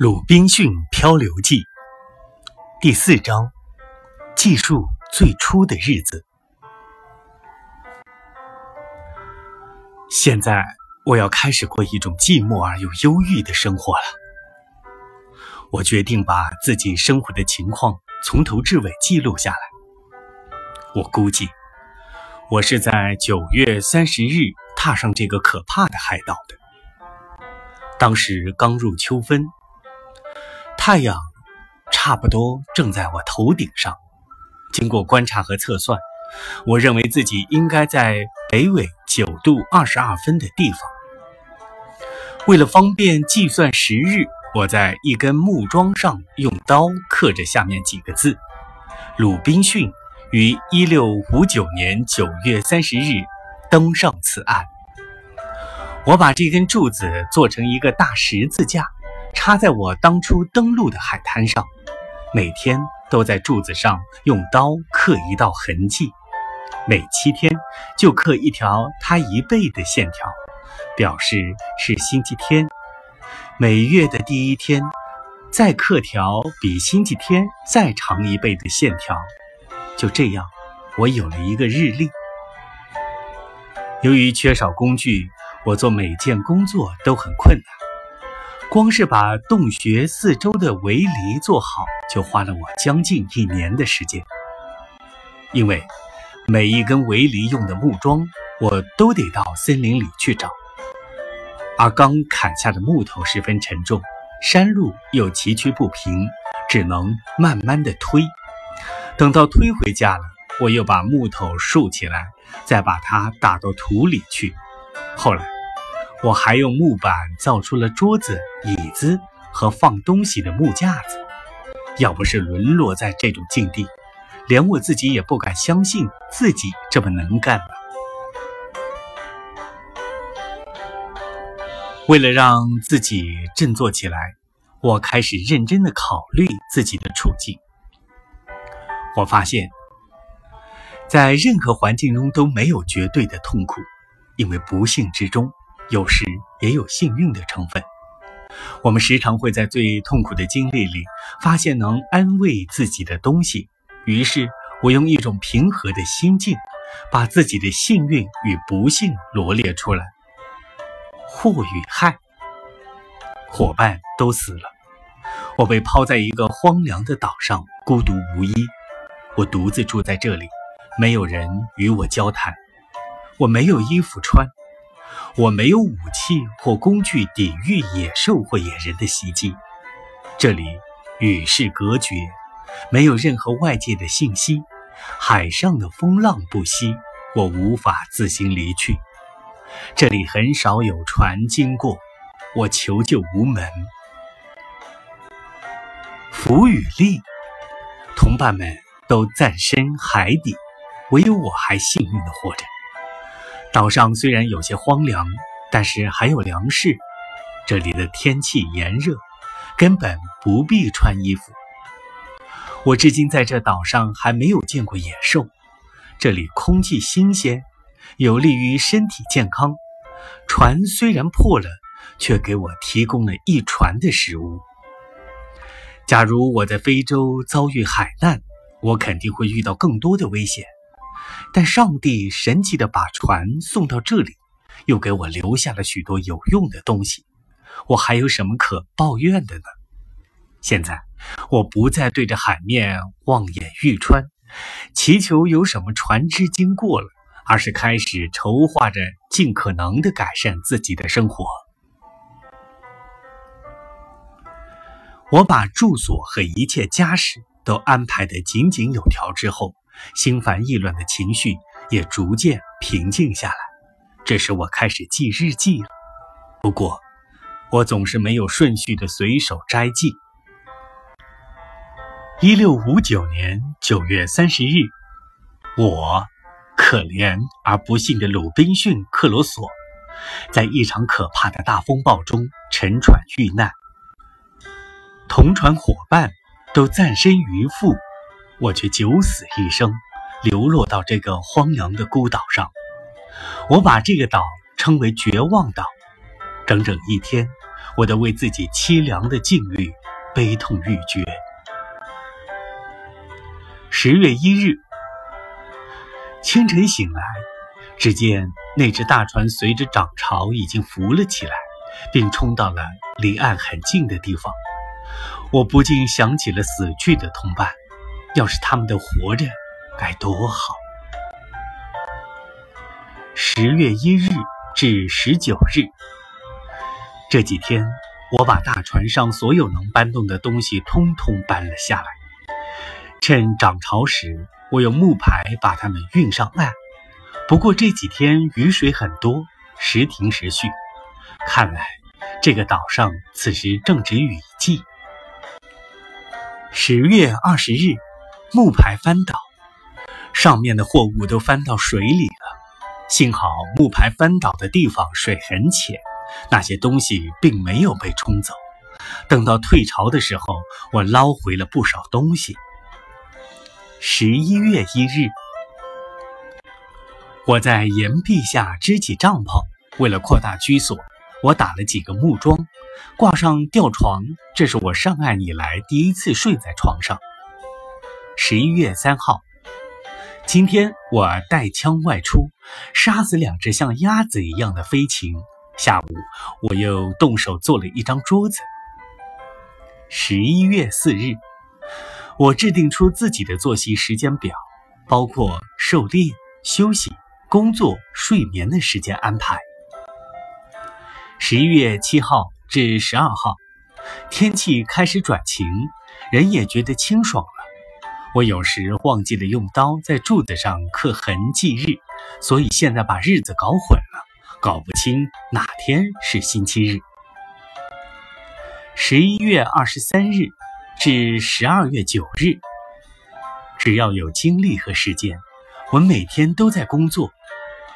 《鲁滨逊漂流记》第四章：记述最初的日子。现在我要开始过一种寂寞而又忧郁的生活了。我决定把自己生活的情况从头至尾记录下来。我估计，我是在九月三十日踏上这个可怕的海岛的。当时刚入秋分。太阳差不多正在我头顶上。经过观察和测算，我认为自己应该在北纬九度二十二分的地方。为了方便计算时日，我在一根木桩上用刀刻着下面几个字：“鲁滨逊于一六五九年九月三十日登上此岸。”我把这根柱子做成一个大十字架。插在我当初登陆的海滩上，每天都在柱子上用刀刻一道痕迹，每七天就刻一条它一倍的线条，表示是星期天。每月的第一天，再刻条比星期天再长一倍的线条。就这样，我有了一个日历。由于缺少工具，我做每件工作都很困难。光是把洞穴四周的围篱做好，就花了我将近一年的时间。因为每一根围篱用的木桩，我都得到森林里去找，而刚砍下的木头十分沉重，山路又崎岖不平，只能慢慢的推。等到推回家了，我又把木头竖起来，再把它打到土里去。后来。我还用木板造出了桌子、椅子和放东西的木架子。要不是沦落在这种境地，连我自己也不敢相信自己这么能干。为了让自己振作起来，我开始认真的考虑自己的处境。我发现，在任何环境中都没有绝对的痛苦，因为不幸之中。有时也有幸运的成分。我们时常会在最痛苦的经历里发现能安慰自己的东西。于是，我用一种平和的心境，把自己的幸运与不幸罗列出来。祸与害，伙伴都死了，我被抛在一个荒凉的岛上，孤独无依。我独自住在这里，没有人与我交谈，我没有衣服穿。我没有武器或工具抵御野兽或野人的袭击。这里与世隔绝，没有任何外界的信息。海上的风浪不息，我无法自行离去。这里很少有船经过，我求救无门。福与利，同伴们都葬身海底，唯有我还幸运地活着。岛上虽然有些荒凉，但是还有粮食。这里的天气炎热，根本不必穿衣服。我至今在这岛上还没有见过野兽。这里空气新鲜，有利于身体健康。船虽然破了，却给我提供了一船的食物。假如我在非洲遭遇海难，我肯定会遇到更多的危险。但上帝神奇的把船送到这里，又给我留下了许多有用的东西，我还有什么可抱怨的呢？现在我不再对着海面望眼欲穿，祈求有什么船只经过了，而是开始筹划着尽可能的改善自己的生活。我把住所和一切家事都安排得井井有条之后。心烦意乱的情绪也逐渐平静下来，这时我开始记日记了。不过，我总是没有顺序的随手摘记。一六五九年九月三十日，我可怜而不幸的鲁滨逊·克罗索，在一场可怕的大风暴中沉船遇难，同船伙伴都葬身鱼腹。我却九死一生，流落到这个荒凉的孤岛上。我把这个岛称为绝望岛。整整一天，我都为自己凄凉的境遇悲痛欲绝。十月一日清晨醒来，只见那只大船随着涨潮已经浮了起来，并冲到了离岸很近的地方。我不禁想起了死去的同伴，要是他们都活着，该多好。十月一日至十九日，这几天，我把大船上所有能搬动的东西通通搬了下来。趁涨潮时，我用木排把它们运上岸。不过这几天雨水很多，时停时续，看来这个岛上此时正值雨季。十月二十日，木排翻倒，上面的货物都翻到水里了。幸好木排翻倒的地方水很浅，那些东西并没有被冲走。等到退潮的时候，我捞回了不少东西。十一月一日，我在岩壁下支起帐篷，为了扩大居所，我打了几个木桩，挂上吊床。这是我上岸以来第一次睡在床上。十一月三号。今天我带枪外出，杀死两只像鸭子一样的飞禽。下午我又动手做了一张桌子。十一月四日，我制定出自己的作息时间表，包括狩猎、休息、工作、睡眠的时间安排。十一月七号至十二号，天气开始转晴，人也觉得清爽了。我有时忘记了用刀在柱子上刻痕记日，所以现在把日子搞混了，搞不清哪天是星期日。十一月二十三日至十二月九日，只要有精力和时间，我每天都在工作。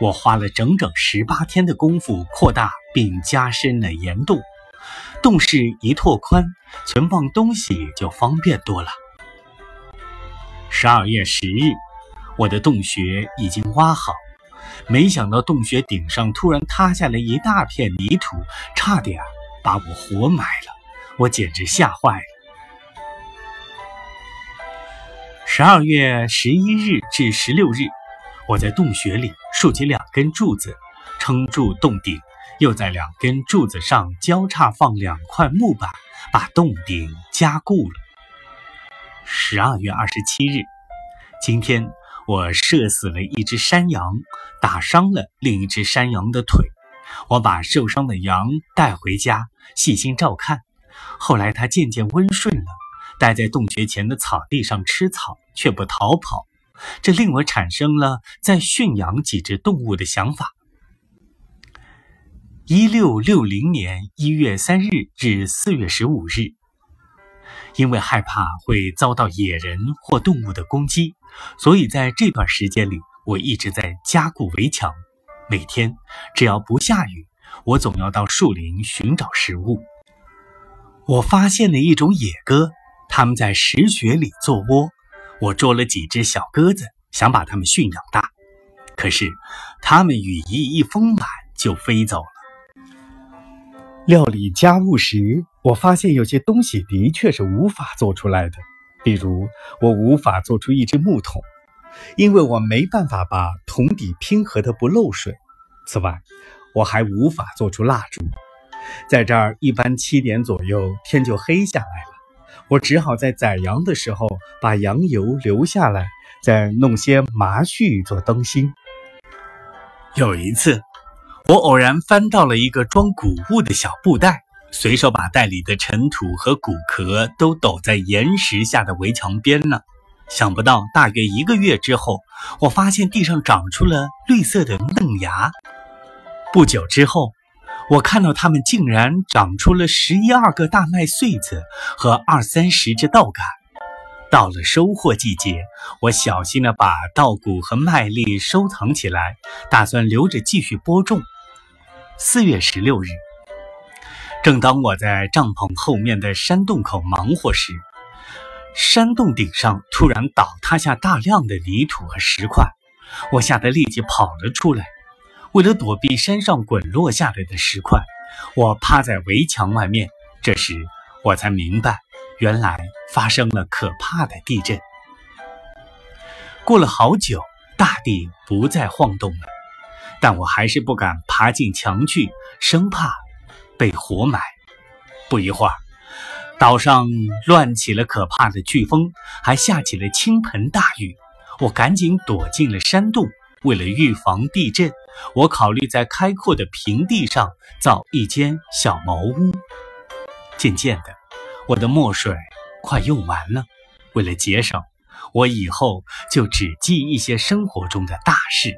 我花了整整十八天的功夫扩大并加深了岩洞，洞室一拓宽，存放东西就方便多了。十二月十日，我的洞穴已经挖好，没想到洞穴顶上突然塌下来一大片泥土，差点把我活埋了，我简直吓坏了。十二月十一日至十六日，我在洞穴里竖起两根柱子，撑住洞顶，又在两根柱子上交叉放两块木板，把洞顶加固了。十二月二十七日，今天我射死了一只山羊，打伤了另一只山羊的腿。我把受伤的羊带回家，细心照看。后来它渐渐温顺了，待在洞穴前的草地上吃草，却不逃跑。这令我产生了再驯养几只动物的想法。一六六零年一月三日至四月十五日。因为害怕会遭到野人或动物的攻击，所以在这段时间里，我一直在加固围墙。每天只要不下雨，我总要到树林寻找食物。我发现了一种野鸽，它们在石穴里做窝。我捉了几只小鸽子，想把它们驯养大，可是它们羽翼一丰满就飞走了。料理家务时，我发现有些东西的确是无法做出来的，比如我无法做出一只木桶，因为我没办法把桶底拼合的不漏水。此外，我还无法做出蜡烛。在这儿，一般七点左右天就黑下来了，我只好在宰羊的时候把羊油留下来，再弄些麻絮做灯芯。有一次。我偶然翻到了一个装谷物的小布袋，随手把袋里的尘土和谷壳都抖在岩石下的围墙边呢。想不到，大约一个月之后，我发现地上长出了绿色的嫩芽。不久之后，我看到它们竟然长出了十一二个大麦穗子和二三十只稻杆。到了收获季节，我小心地把稻谷和麦粒收藏起来，打算留着继续播种。四月十六日，正当我在帐篷后面的山洞口忙活时，山洞顶上突然倒塌下大量的泥土和石块，我吓得立即跑了出来。为了躲避山上滚落下来的石块，我趴在围墙外面，这时我才明白，原来发生了可怕的地震。过了好久，大地不再晃动了，但我还是不敢爬进墙去，生怕被活埋。不一会儿，岛上乱起了可怕的飓风，还下起了倾盆大雨。我赶紧躲进了山洞。为了预防地震，我考虑在开阔的平地上造一间小茅屋。渐渐的，我的墨水快用完了。为了节省，我以后就只记一些生活中的大事。